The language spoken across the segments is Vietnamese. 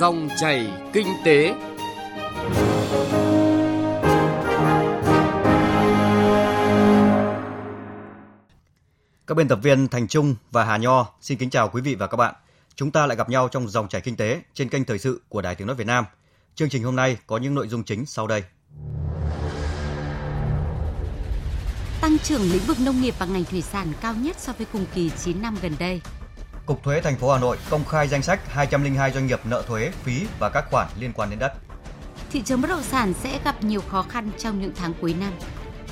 Dòng chảy kinh tế. Các biên tập viên Thành Trung và Hà Nho xin kính chào quý vị và các bạn. Chúng ta lại gặp nhau trong dòng chảy kinh tế trên kênh thời sự của Đài Tiếng nói Việt Nam. Chương trình hôm nay có những nội dung chính sau đây. Tăng trưởng lĩnh vực nông nghiệp và ngành thủy sản cao nhất so với cùng kỳ 9 năm gần đây. Cục Thuế thành phố Hà Nội công khai danh sách 202 doanh nghiệp nợ thuế, phí và các khoản liên quan đến đất. Thị trường bất động sản sẽ gặp nhiều khó khăn trong những tháng cuối năm.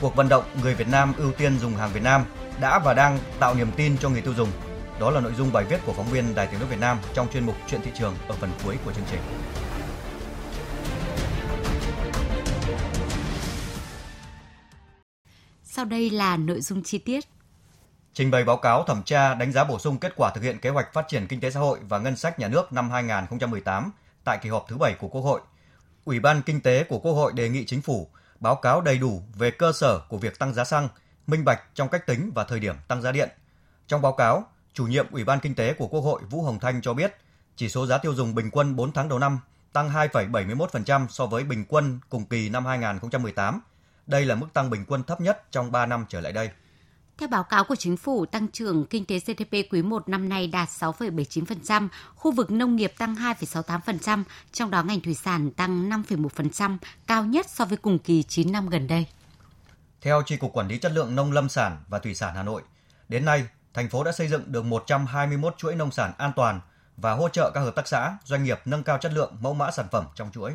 Cuộc vận động người Việt Nam ưu tiên dùng hàng Việt Nam đã và đang tạo niềm tin cho người tiêu dùng. Đó là nội dung bài viết của phóng viên Đài Tiếng nói Việt Nam trong chuyên mục Chuyện thị trường ở phần cuối của chương trình. Sau đây là nội dung chi tiết. Trình bày báo cáo thẩm tra đánh giá bổ sung kết quả thực hiện kế hoạch phát triển kinh tế xã hội và ngân sách nhà nước năm 2018 tại kỳ họp thứ 7 của Quốc hội. Ủy ban Kinh tế của Quốc hội đề nghị chính phủ báo cáo đầy đủ về cơ sở của việc tăng giá xăng, minh bạch trong cách tính và thời điểm tăng giá điện. Trong báo cáo, chủ nhiệm Ủy ban Kinh tế của Quốc hội Vũ Hồng Thanh cho biết, chỉ số giá tiêu dùng bình quân 4 tháng đầu năm tăng 2,71% so với bình quân cùng kỳ năm 2018. Đây là mức tăng bình quân thấp nhất trong 3 năm trở lại đây. Theo báo cáo của chính phủ, tăng trưởng kinh tế GDP quý 1 năm nay đạt 6,79%, khu vực nông nghiệp tăng 2,68%, trong đó ngành thủy sản tăng 5,1%, cao nhất so với cùng kỳ 9 năm gần đây. Theo Tri Cục Quản lý Chất lượng Nông lâm sản và Thủy sản Hà Nội, đến nay, thành phố đã xây dựng được 121 chuỗi nông sản an toàn và hỗ trợ các hợp tác xã, doanh nghiệp nâng cao chất lượng mẫu mã sản phẩm trong chuỗi.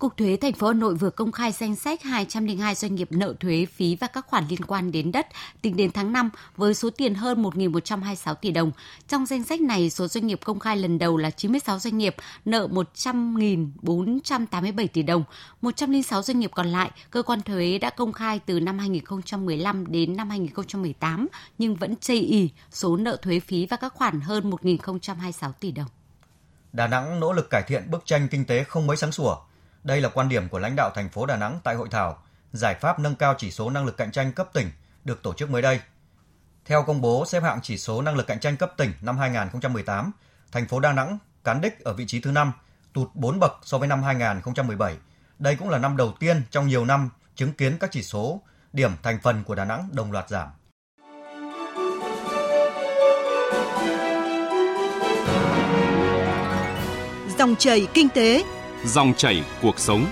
Cục Thuế thành phố Hà Nội vừa công khai danh sách 202 doanh nghiệp nợ thuế phí và các khoản liên quan đến đất tính đến tháng 5 với số tiền hơn 1.126 tỷ đồng. Trong danh sách này, số doanh nghiệp công khai lần đầu là 96 doanh nghiệp nợ 100.487 tỷ đồng. 106 doanh nghiệp còn lại, cơ quan thuế đã công khai từ năm 2015 đến năm 2018 nhưng vẫn chây ì số nợ thuế phí và các khoản hơn 1.026 tỷ đồng. Đà Nẵng nỗ lực cải thiện bức tranh kinh tế không mấy sáng sủa đây là quan điểm của lãnh đạo thành phố Đà Nẵng tại hội thảo Giải pháp nâng cao chỉ số năng lực cạnh tranh cấp tỉnh được tổ chức mới đây. Theo công bố xếp hạng chỉ số năng lực cạnh tranh cấp tỉnh năm 2018, thành phố Đà Nẵng cán đích ở vị trí thứ 5, tụt 4 bậc so với năm 2017. Đây cũng là năm đầu tiên trong nhiều năm chứng kiến các chỉ số điểm thành phần của Đà Nẵng đồng loạt giảm. Dòng chảy kinh tế Dòng chảy cuộc sống.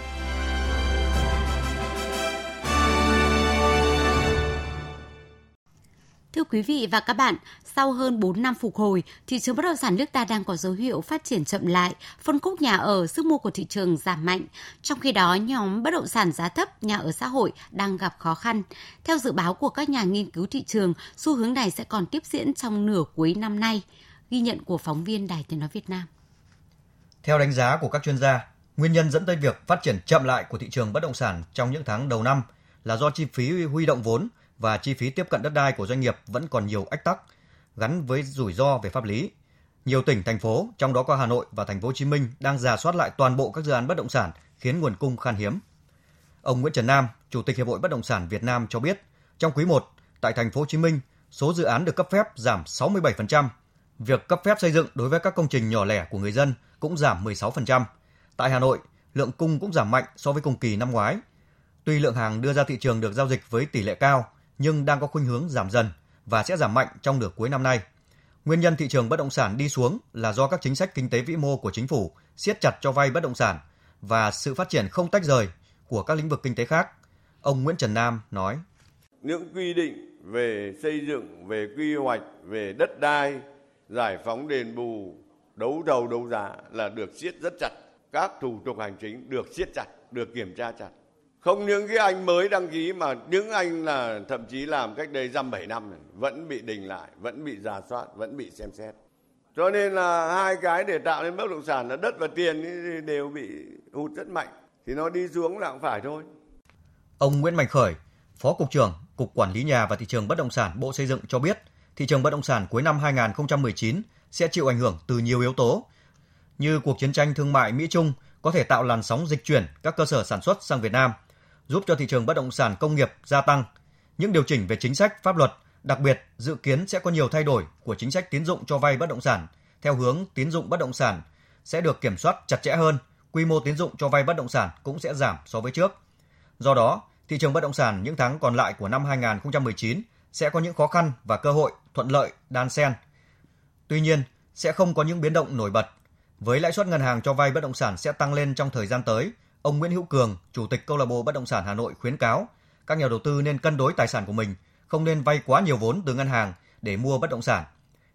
Thưa quý vị và các bạn, sau hơn 4 năm phục hồi, thị trường bất động sản nước ta đang có dấu hiệu phát triển chậm lại, phân khúc nhà ở, sức mua của thị trường giảm mạnh. Trong khi đó, nhóm bất động sản giá thấp, nhà ở xã hội đang gặp khó khăn. Theo dự báo của các nhà nghiên cứu thị trường, xu hướng này sẽ còn tiếp diễn trong nửa cuối năm nay. Ghi nhận của phóng viên Đài Tiếng Nói Việt Nam. Theo đánh giá của các chuyên gia, Nguyên nhân dẫn tới việc phát triển chậm lại của thị trường bất động sản trong những tháng đầu năm là do chi phí huy động vốn và chi phí tiếp cận đất đai của doanh nghiệp vẫn còn nhiều ách tắc, gắn với rủi ro về pháp lý. Nhiều tỉnh thành phố, trong đó có Hà Nội và thành phố Hồ Chí Minh đang giả soát lại toàn bộ các dự án bất động sản khiến nguồn cung khan hiếm. Ông Nguyễn Trần Nam, Chủ tịch Hiệp hội Bất động sản Việt Nam cho biết, trong quý 1 tại thành phố Hồ Chí Minh, số dự án được cấp phép giảm 67%. Việc cấp phép xây dựng đối với các công trình nhỏ lẻ của người dân cũng giảm 16%. Tại Hà Nội, lượng cung cũng giảm mạnh so với cùng kỳ năm ngoái. Tuy lượng hàng đưa ra thị trường được giao dịch với tỷ lệ cao, nhưng đang có khuynh hướng giảm dần và sẽ giảm mạnh trong nửa cuối năm nay. Nguyên nhân thị trường bất động sản đi xuống là do các chính sách kinh tế vĩ mô của chính phủ siết chặt cho vay bất động sản và sự phát triển không tách rời của các lĩnh vực kinh tế khác. Ông Nguyễn Trần Nam nói: Những quy định về xây dựng, về quy hoạch, về đất đai, giải phóng đền bù, đấu thầu đấu giá là được siết rất chặt các thủ tục hành chính được siết chặt, được kiểm tra chặt. Không những cái anh mới đăng ký mà những anh là thậm chí làm cách đây dăm bảy năm này, vẫn bị đình lại, vẫn bị giả soát, vẫn bị xem xét. Cho nên là hai cái để tạo nên bất động sản là đất và tiền thì đều bị hụt rất mạnh. Thì nó đi xuống là cũng phải thôi. Ông Nguyễn Mạnh Khởi, Phó Cục trưởng Cục Quản lý Nhà và Thị trường Bất động sản Bộ Xây dựng cho biết, thị trường bất động sản cuối năm 2019 sẽ chịu ảnh hưởng từ nhiều yếu tố như cuộc chiến tranh thương mại Mỹ-Trung có thể tạo làn sóng dịch chuyển các cơ sở sản xuất sang Việt Nam, giúp cho thị trường bất động sản công nghiệp gia tăng. Những điều chỉnh về chính sách, pháp luật, đặc biệt dự kiến sẽ có nhiều thay đổi của chính sách tín dụng cho vay bất động sản theo hướng tín dụng bất động sản sẽ được kiểm soát chặt chẽ hơn, quy mô tín dụng cho vay bất động sản cũng sẽ giảm so với trước. Do đó, thị trường bất động sản những tháng còn lại của năm 2019 sẽ có những khó khăn và cơ hội thuận lợi đan xen. Tuy nhiên, sẽ không có những biến động nổi bật. Với lãi suất ngân hàng cho vay bất động sản sẽ tăng lên trong thời gian tới, ông Nguyễn Hữu Cường, Chủ tịch Câu lạc bộ Bất động sản Hà Nội khuyến cáo các nhà đầu tư nên cân đối tài sản của mình, không nên vay quá nhiều vốn từ ngân hàng để mua bất động sản.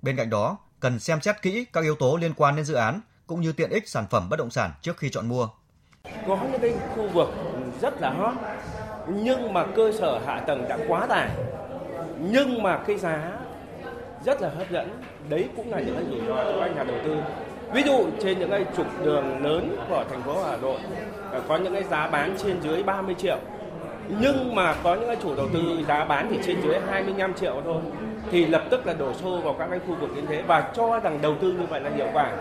Bên cạnh đó, cần xem xét kỹ các yếu tố liên quan đến dự án cũng như tiện ích sản phẩm bất động sản trước khi chọn mua. Có những cái khu vực rất là hot nhưng mà cơ sở hạ tầng đã quá tải. Nhưng mà cái giá rất là hấp dẫn. Đấy cũng là những cái rủi ro cho các nhà đầu tư. Ví dụ trên những cái trục đường lớn của thành phố Hà Nội ờ, có những cái giá bán trên dưới 30 triệu. Nhưng mà có những cái chủ đầu tư giá bán thì trên dưới 25 triệu thôi. Thì lập tức là đổ xô vào các cái khu vực như thế và cho rằng đầu tư như vậy là hiệu quả.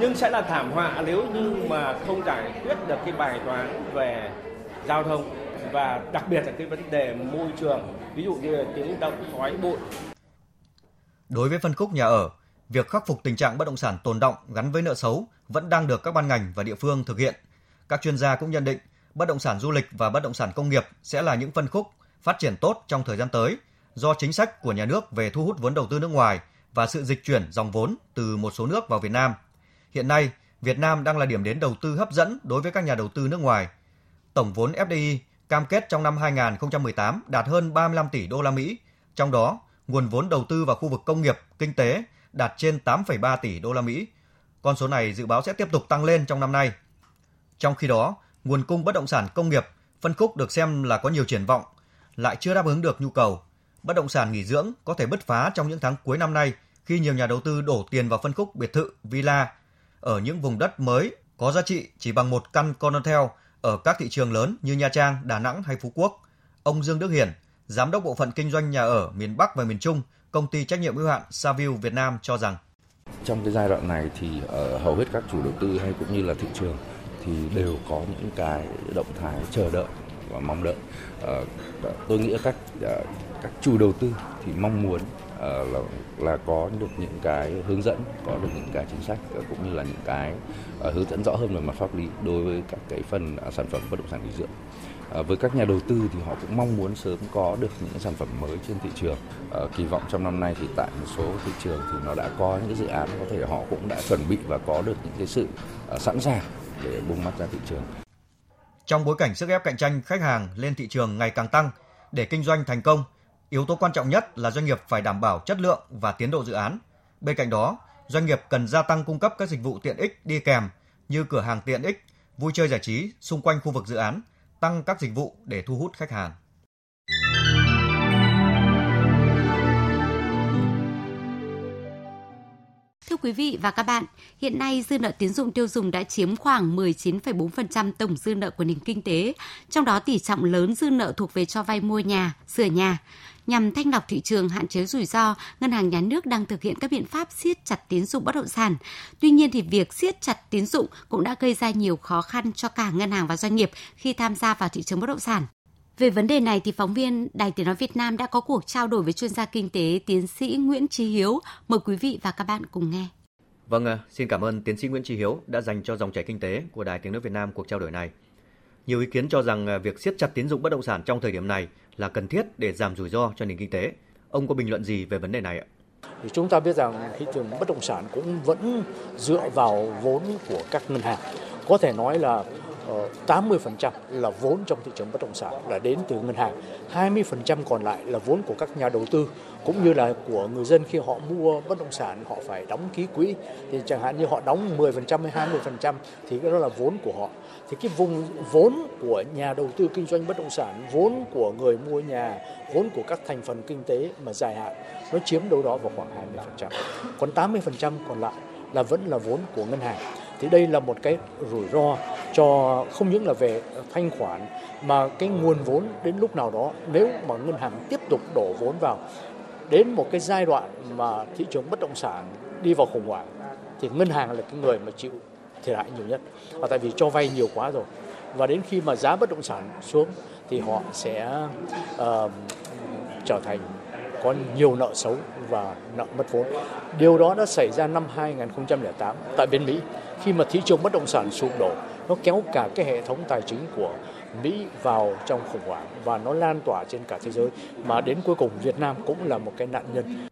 Nhưng sẽ là thảm họa nếu như mà không giải quyết được cái bài toán về giao thông và đặc biệt là cái vấn đề môi trường ví dụ như là tiếng động khói bụi. Đối với phân khúc nhà ở, việc khắc phục tình trạng bất động sản tồn động gắn với nợ xấu vẫn đang được các ban ngành và địa phương thực hiện. Các chuyên gia cũng nhận định bất động sản du lịch và bất động sản công nghiệp sẽ là những phân khúc phát triển tốt trong thời gian tới do chính sách của nhà nước về thu hút vốn đầu tư nước ngoài và sự dịch chuyển dòng vốn từ một số nước vào Việt Nam. Hiện nay, Việt Nam đang là điểm đến đầu tư hấp dẫn đối với các nhà đầu tư nước ngoài. Tổng vốn FDI cam kết trong năm 2018 đạt hơn 35 tỷ đô la Mỹ, trong đó nguồn vốn đầu tư vào khu vực công nghiệp, kinh tế đạt trên 8,3 tỷ đô la Mỹ. Con số này dự báo sẽ tiếp tục tăng lên trong năm nay. Trong khi đó, nguồn cung bất động sản công nghiệp phân khúc được xem là có nhiều triển vọng lại chưa đáp ứng được nhu cầu. Bất động sản nghỉ dưỡng có thể bứt phá trong những tháng cuối năm nay khi nhiều nhà đầu tư đổ tiền vào phân khúc biệt thự, villa ở những vùng đất mới có giá trị chỉ bằng một căn condotel ở các thị trường lớn như Nha Trang, Đà Nẵng hay Phú Quốc. Ông Dương Đức Hiển, giám đốc bộ phận kinh doanh nhà ở miền Bắc và miền Trung, công ty trách nhiệm hữu hạn Saville Việt Nam cho rằng trong cái giai đoạn này thì ở hầu hết các chủ đầu tư hay cũng như là thị trường thì đều có những cái động thái chờ đợi và mong đợi. Uh, tôi nghĩ các uh, các chủ đầu tư thì mong muốn uh, là là có được những cái hướng dẫn, có được những cái chính sách uh, cũng như là những cái uh, hướng dẫn rõ hơn về mặt pháp lý đối với các cái phần uh, sản phẩm bất động sản nghỉ dưỡng. Ờ, với các nhà đầu tư thì họ cũng mong muốn sớm có được những sản phẩm mới trên thị trường. À, kỳ vọng trong năm nay thì tại một số thị trường thì nó đã có những cái dự án có thể họ cũng đã chuẩn bị và có được những cái sự uh, sẵn sàng để bung mắt ra thị trường. Trong bối cảnh sức ép cạnh tranh khách hàng lên thị trường ngày càng tăng, để kinh doanh thành công, yếu tố quan trọng nhất là doanh nghiệp phải đảm bảo chất lượng và tiến độ dự án. Bên cạnh đó, doanh nghiệp cần gia tăng cung cấp các dịch vụ tiện ích đi kèm như cửa hàng tiện ích, vui chơi giải trí xung quanh khu vực dự án, tăng các dịch vụ để thu hút khách hàng. Quý vị và các bạn, hiện nay dư nợ tín dụng tiêu dùng đã chiếm khoảng 19,4% tổng dư nợ của nền kinh tế, trong đó tỷ trọng lớn dư nợ thuộc về cho vay mua nhà, sửa nhà. Nhằm thanh lọc thị trường hạn chế rủi ro, Ngân hàng Nhà nước đang thực hiện các biện pháp siết chặt tín dụng bất động sản. Tuy nhiên thì việc siết chặt tín dụng cũng đã gây ra nhiều khó khăn cho cả ngân hàng và doanh nghiệp khi tham gia vào thị trường bất động sản. Về vấn đề này thì phóng viên Đài Tiếng nói Việt Nam đã có cuộc trao đổi với chuyên gia kinh tế tiến sĩ Nguyễn Chí Hiếu. Mời quý vị và các bạn cùng nghe. Vâng, xin cảm ơn tiến sĩ Nguyễn Chí Hiếu đã dành cho dòng chảy kinh tế của Đài Tiếng nói Việt Nam cuộc trao đổi này. Nhiều ý kiến cho rằng việc siết chặt tín dụng bất động sản trong thời điểm này là cần thiết để giảm rủi ro cho nền kinh tế. Ông có bình luận gì về vấn đề này ạ? Thì chúng ta biết rằng thị trường bất động sản cũng vẫn dựa vào vốn của các ngân hàng. Có thể nói là Ờ, 80% là vốn trong thị trường bất động sản là đến từ ngân hàng, 20% còn lại là vốn của các nhà đầu tư cũng như là của người dân khi họ mua bất động sản họ phải đóng ký quỹ thì chẳng hạn như họ đóng 10% hay 20% thì đó là vốn của họ. Thì cái vùng vốn của nhà đầu tư kinh doanh bất động sản, vốn của người mua nhà, vốn của các thành phần kinh tế mà dài hạn nó chiếm đâu đó vào khoảng 20%. Còn 80% còn lại là vẫn là vốn của ngân hàng thì đây là một cái rủi ro cho không những là về thanh khoản mà cái nguồn vốn đến lúc nào đó nếu mà ngân hàng tiếp tục đổ vốn vào đến một cái giai đoạn mà thị trường bất động sản đi vào khủng hoảng thì ngân hàng là cái người mà chịu thiệt hại nhiều nhất và tại vì cho vay nhiều quá rồi và đến khi mà giá bất động sản xuống thì họ sẽ uh, trở thành có nhiều nợ xấu và nợ mất vốn. Điều đó đã xảy ra năm 2008 tại bên Mỹ khi mà thị trường bất động sản sụp đổ, nó kéo cả cái hệ thống tài chính của Mỹ vào trong khủng hoảng và nó lan tỏa trên cả thế giới mà đến cuối cùng Việt Nam cũng là một cái nạn nhân.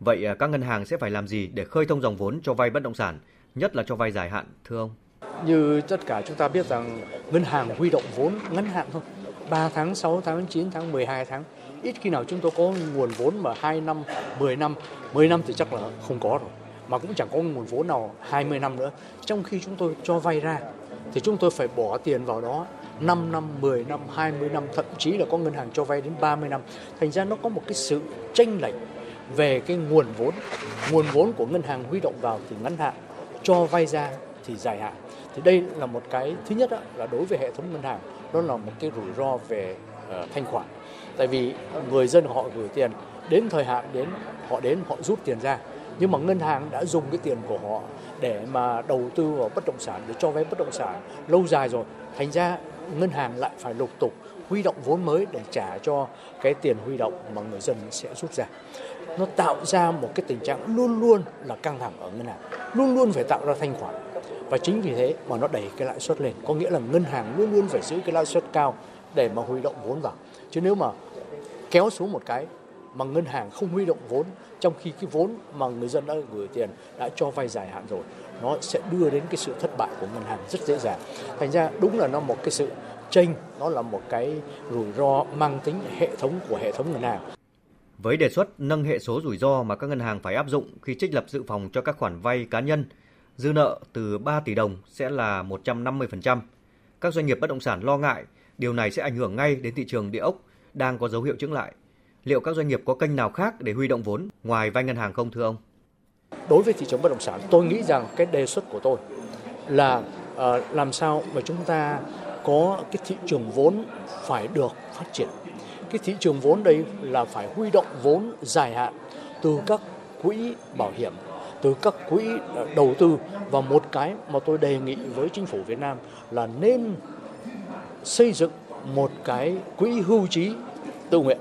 Vậy à, các ngân hàng sẽ phải làm gì để khơi thông dòng vốn cho vay bất động sản, nhất là cho vay dài hạn thưa ông? Như tất cả chúng ta biết rằng ngân hàng huy động vốn ngắn hạn thôi, 3 tháng, 6 tháng, 9 tháng, 12 tháng. Ít khi nào chúng tôi có nguồn vốn mà 2 năm, 10 năm, 10 năm thì chắc là không có rồi. Mà cũng chẳng có nguồn vốn nào 20 năm nữa. Trong khi chúng tôi cho vay ra thì chúng tôi phải bỏ tiền vào đó 5 năm, 10 năm, 20 năm, thậm chí là có ngân hàng cho vay đến 30 năm. Thành ra nó có một cái sự tranh lệch về cái nguồn vốn. Nguồn vốn của ngân hàng huy động vào thì ngắn hạn, cho vay ra thì dài hạn. Thì đây là một cái thứ nhất đó, là đối với hệ thống ngân hàng, đó là một cái rủi ro về uh, thanh khoản. Tại vì người dân họ gửi tiền đến thời hạn đến họ đến họ rút tiền ra nhưng mà ngân hàng đã dùng cái tiền của họ để mà đầu tư vào bất động sản, để cho vay bất động sản lâu dài rồi. Thành ra ngân hàng lại phải lục tục huy động vốn mới để trả cho cái tiền huy động mà người dân sẽ rút ra. Nó tạo ra một cái tình trạng luôn luôn là căng thẳng ở ngân hàng, luôn luôn phải tạo ra thanh khoản. Và chính vì thế mà nó đẩy cái lãi suất lên. Có nghĩa là ngân hàng luôn luôn phải giữ cái lãi suất cao để mà huy động vốn vào. Chứ nếu mà kéo xuống một cái mà ngân hàng không huy động vốn trong khi cái vốn mà người dân đã gửi tiền đã cho vay dài hạn rồi nó sẽ đưa đến cái sự thất bại của ngân hàng rất dễ dàng thành ra đúng là nó một cái sự chênh nó là một cái rủi ro mang tính hệ thống của hệ thống ngân hàng với đề xuất nâng hệ số rủi ro mà các ngân hàng phải áp dụng khi trích lập dự phòng cho các khoản vay cá nhân, dư nợ từ 3 tỷ đồng sẽ là 150%. Các doanh nghiệp bất động sản lo ngại điều này sẽ ảnh hưởng ngay đến thị trường địa ốc đang có dấu hiệu chững lại. Liệu các doanh nghiệp có kênh nào khác để huy động vốn ngoài vay ngân hàng không thưa ông? Đối với thị trường bất động sản, tôi nghĩ rằng cái đề xuất của tôi là uh, làm sao mà chúng ta có cái thị trường vốn phải được phát triển. Cái thị trường vốn đây là phải huy động vốn dài hạn từ các quỹ bảo hiểm, từ các quỹ ờ, đầu tư và một cái mà tôi đề nghị với chính phủ Việt Nam là nên xây dựng một cái quỹ hưu trí tự nguyện.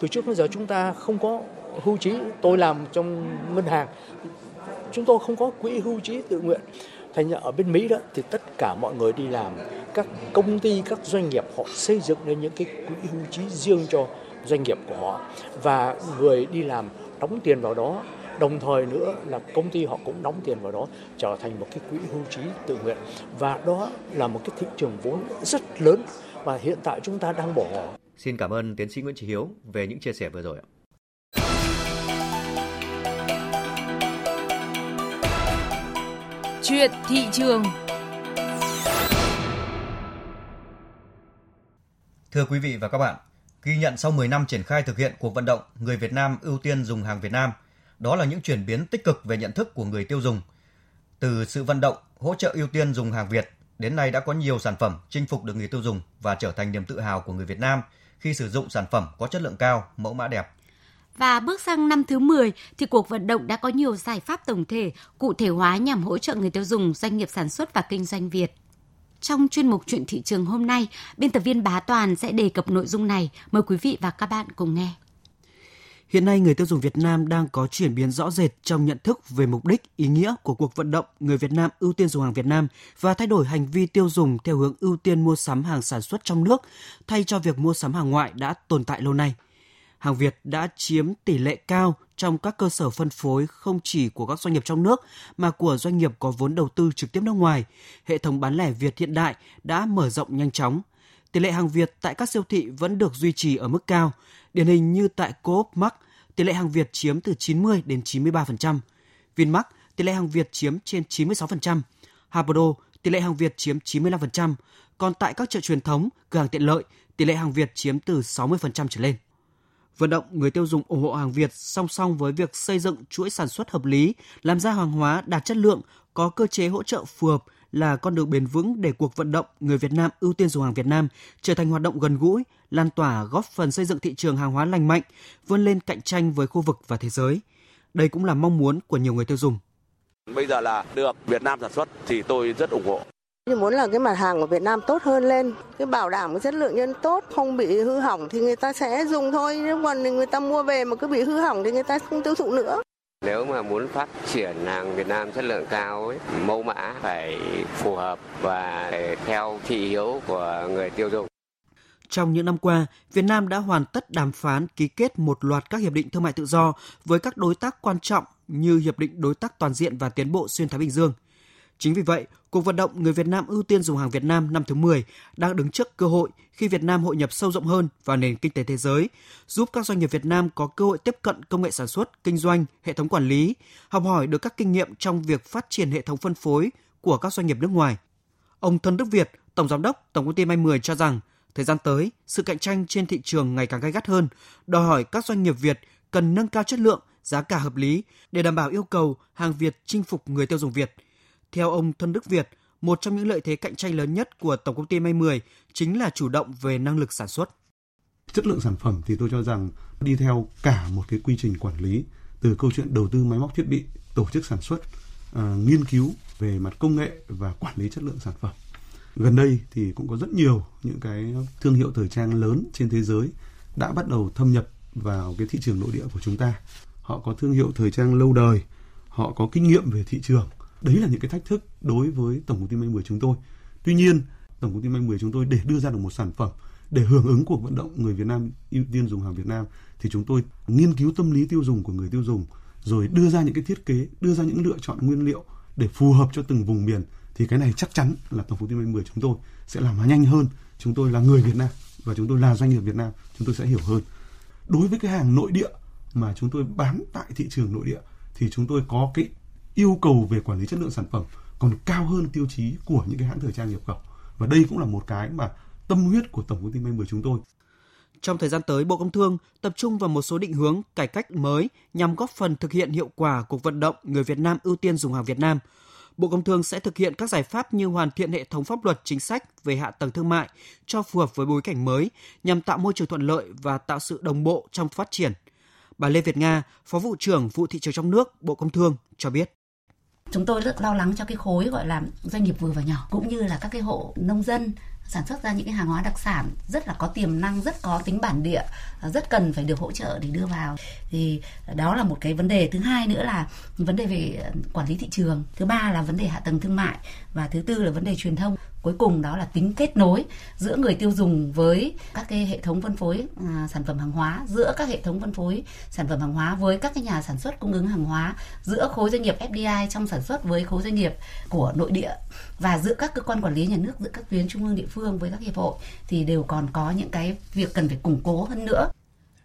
Từ trước đến giờ chúng ta không có hưu trí, tôi làm trong ngân hàng, chúng tôi không có quỹ hưu trí tự nguyện. Thành ra ở bên Mỹ đó thì tất cả mọi người đi làm, các công ty, các doanh nghiệp họ xây dựng lên những cái quỹ hưu trí riêng cho doanh nghiệp của họ và người đi làm đóng tiền vào đó đồng thời nữa là công ty họ cũng đóng tiền vào đó trở thành một cái quỹ hưu trí tự nguyện và đó là một cái thị trường vốn rất lớn và hiện tại chúng ta đang bỏ ngỏ. Xin cảm ơn tiến sĩ Nguyễn Trí Hiếu về những chia sẻ vừa rồi ạ. Chuyện thị trường Thưa quý vị và các bạn, ghi nhận sau 10 năm triển khai thực hiện cuộc vận động người Việt Nam ưu tiên dùng hàng Việt Nam, đó là những chuyển biến tích cực về nhận thức của người tiêu dùng. Từ sự vận động hỗ trợ ưu tiên dùng hàng Việt, đến nay đã có nhiều sản phẩm chinh phục được người tiêu dùng và trở thành niềm tự hào của người Việt Nam khi sử dụng sản phẩm có chất lượng cao, mẫu mã đẹp. Và bước sang năm thứ 10 thì cuộc vận động đã có nhiều giải pháp tổng thể, cụ thể hóa nhằm hỗ trợ người tiêu dùng, doanh nghiệp sản xuất và kinh doanh Việt. Trong chuyên mục chuyện thị trường hôm nay, biên tập viên Bá Toàn sẽ đề cập nội dung này. Mời quý vị và các bạn cùng nghe. Hiện nay, người tiêu dùng Việt Nam đang có chuyển biến rõ rệt trong nhận thức về mục đích, ý nghĩa của cuộc vận động người Việt Nam ưu tiên dùng hàng Việt Nam và thay đổi hành vi tiêu dùng theo hướng ưu tiên mua sắm hàng sản xuất trong nước thay cho việc mua sắm hàng ngoại đã tồn tại lâu nay. Hàng Việt đã chiếm tỷ lệ cao trong các cơ sở phân phối không chỉ của các doanh nghiệp trong nước mà của doanh nghiệp có vốn đầu tư trực tiếp nước ngoài. Hệ thống bán lẻ Việt hiện đại đã mở rộng nhanh chóng. Tỷ lệ hàng Việt tại các siêu thị vẫn được duy trì ở mức cao, điển hình như tại Coop Mart, tỷ lệ hàng Việt chiếm từ 90 đến 93%. Vinmart, tỷ lệ hàng Việt chiếm trên 96%. Harbodo, tỷ lệ hàng Việt chiếm 95%. Còn tại các chợ truyền thống, cửa hàng tiện lợi, tỷ lệ hàng Việt chiếm từ 60% trở lên vận động người tiêu dùng ủng hộ hàng Việt song song với việc xây dựng chuỗi sản xuất hợp lý, làm ra hàng hóa đạt chất lượng, có cơ chế hỗ trợ phù hợp là con đường bền vững để cuộc vận động người Việt Nam ưu tiên dùng hàng Việt Nam trở thành hoạt động gần gũi, lan tỏa góp phần xây dựng thị trường hàng hóa lành mạnh, vươn lên cạnh tranh với khu vực và thế giới. Đây cũng là mong muốn của nhiều người tiêu dùng. Bây giờ là được Việt Nam sản xuất thì tôi rất ủng hộ. thì muốn là cái mặt hàng của Việt Nam tốt hơn lên, cái bảo đảm cái chất lượng nhân tốt, không bị hư hỏng thì người ta sẽ dùng thôi. Nếu còn người ta mua về mà cứ bị hư hỏng thì người ta không tiêu thụ nữa. Nếu mà muốn phát triển hàng Việt Nam chất lượng cao ấy, mẫu mã phải phù hợp và phải theo thị hiếu của người tiêu dùng. Trong những năm qua, Việt Nam đã hoàn tất đàm phán ký kết một loạt các hiệp định thương mại tự do với các đối tác quan trọng như Hiệp định Đối tác Toàn diện và Tiến bộ Xuyên Thái Bình Dương. Chính vì vậy, cuộc vận động người Việt Nam ưu tiên dùng hàng Việt Nam năm thứ 10 đang đứng trước cơ hội khi Việt Nam hội nhập sâu rộng hơn vào nền kinh tế thế giới, giúp các doanh nghiệp Việt Nam có cơ hội tiếp cận công nghệ sản xuất, kinh doanh, hệ thống quản lý, học hỏi được các kinh nghiệm trong việc phát triển hệ thống phân phối của các doanh nghiệp nước ngoài. Ông Thân Đức Việt, Tổng Giám đốc Tổng công ty May 10 cho rằng, thời gian tới, sự cạnh tranh trên thị trường ngày càng gay gắt hơn, đòi hỏi các doanh nghiệp Việt cần nâng cao chất lượng, giá cả hợp lý để đảm bảo yêu cầu hàng Việt chinh phục người tiêu dùng Việt. Theo ông Thân Đức Việt, một trong những lợi thế cạnh tranh lớn nhất của Tổng công ty May 10 chính là chủ động về năng lực sản xuất. Chất lượng sản phẩm thì tôi cho rằng đi theo cả một cái quy trình quản lý từ câu chuyện đầu tư máy móc thiết bị, tổ chức sản xuất, uh, nghiên cứu về mặt công nghệ và quản lý chất lượng sản phẩm. Gần đây thì cũng có rất nhiều những cái thương hiệu thời trang lớn trên thế giới đã bắt đầu thâm nhập vào cái thị trường nội địa của chúng ta. Họ có thương hiệu thời trang lâu đời, họ có kinh nghiệm về thị trường. Đấy là những cái thách thức đối với tổng công ty May 10 chúng tôi. Tuy nhiên, tổng công ty May 10 chúng tôi để đưa ra được một sản phẩm để hưởng ứng cuộc vận động người Việt Nam ưu tiên dùng hàng Việt Nam thì chúng tôi nghiên cứu tâm lý tiêu dùng của người tiêu dùng rồi đưa ra những cái thiết kế, đưa ra những lựa chọn nguyên liệu để phù hợp cho từng vùng miền thì cái này chắc chắn là tổng công ty May 10 chúng tôi sẽ làm nhanh hơn. Chúng tôi là người Việt Nam và chúng tôi là doanh nghiệp Việt Nam, chúng tôi sẽ hiểu hơn. Đối với cái hàng nội địa mà chúng tôi bán tại thị trường nội địa thì chúng tôi có cái yêu cầu về quản lý chất lượng sản phẩm còn cao hơn tiêu chí của những cái hãng thời trang nhập khẩu. Và đây cũng là một cái mà tâm huyết của tổng công ty May 10 chúng tôi. Trong thời gian tới, Bộ Công Thương tập trung vào một số định hướng cải cách mới nhằm góp phần thực hiện hiệu quả cuộc vận động người Việt Nam ưu tiên dùng hàng Việt Nam. Bộ Công Thương sẽ thực hiện các giải pháp như hoàn thiện hệ thống pháp luật chính sách về hạ tầng thương mại cho phù hợp với bối cảnh mới nhằm tạo môi trường thuận lợi và tạo sự đồng bộ trong phát triển. Bà Lê Việt Nga, Phó vụ trưởng vụ thị trường trong nước, Bộ Công Thương cho biết chúng tôi rất lo lắng cho cái khối gọi là doanh nghiệp vừa và nhỏ, cũng như là các cái hộ nông dân sản xuất ra những cái hàng hóa đặc sản rất là có tiềm năng, rất có tính bản địa, rất cần phải được hỗ trợ để đưa vào. Thì đó là một cái vấn đề. Thứ hai nữa là vấn đề về quản lý thị trường. Thứ ba là vấn đề hạ tầng thương mại. Và thứ tư là vấn đề truyền thông cuối cùng đó là tính kết nối giữa người tiêu dùng với các cái hệ thống phân phối à, sản phẩm hàng hóa giữa các hệ thống phân phối sản phẩm hàng hóa với các cái nhà sản xuất cung ứng hàng hóa giữa khối doanh nghiệp FDI trong sản xuất với khối doanh nghiệp của nội địa và giữa các cơ quan quản lý nhà nước giữa các tuyến trung ương địa phương với các hiệp hội thì đều còn có những cái việc cần phải củng cố hơn nữa.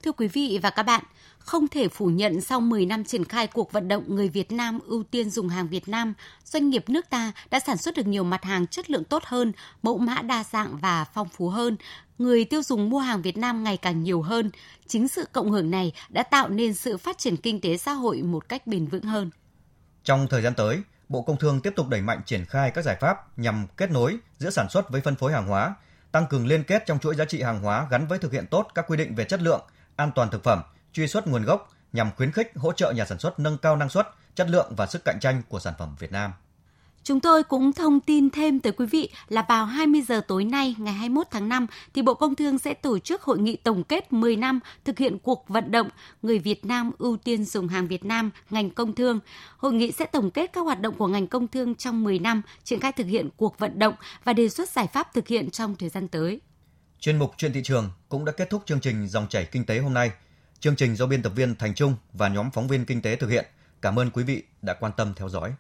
Thưa quý vị và các bạn, không thể phủ nhận sau 10 năm triển khai cuộc vận động người Việt Nam ưu tiên dùng hàng Việt Nam, doanh nghiệp nước ta đã sản xuất được nhiều mặt hàng chất lượng tốt hơn, mẫu mã đa dạng và phong phú hơn. Người tiêu dùng mua hàng Việt Nam ngày càng nhiều hơn. Chính sự cộng hưởng này đã tạo nên sự phát triển kinh tế xã hội một cách bền vững hơn. Trong thời gian tới, Bộ Công Thương tiếp tục đẩy mạnh triển khai các giải pháp nhằm kết nối giữa sản xuất với phân phối hàng hóa, tăng cường liên kết trong chuỗi giá trị hàng hóa gắn với thực hiện tốt các quy định về chất lượng, an toàn thực phẩm, truy xuất nguồn gốc nhằm khuyến khích hỗ trợ nhà sản xuất nâng cao năng suất, chất lượng và sức cạnh tranh của sản phẩm Việt Nam. Chúng tôi cũng thông tin thêm tới quý vị là vào 20 giờ tối nay ngày 21 tháng 5 thì Bộ Công Thương sẽ tổ chức hội nghị tổng kết 10 năm thực hiện cuộc vận động người Việt Nam ưu tiên dùng hàng Việt Nam ngành công thương. Hội nghị sẽ tổng kết các hoạt động của ngành công thương trong 10 năm triển khai thực hiện cuộc vận động và đề xuất giải pháp thực hiện trong thời gian tới. Chuyên mục chuyện thị trường cũng đã kết thúc chương trình dòng chảy kinh tế hôm nay. Chương trình do biên tập viên Thành Trung và nhóm phóng viên kinh tế thực hiện. Cảm ơn quý vị đã quan tâm theo dõi.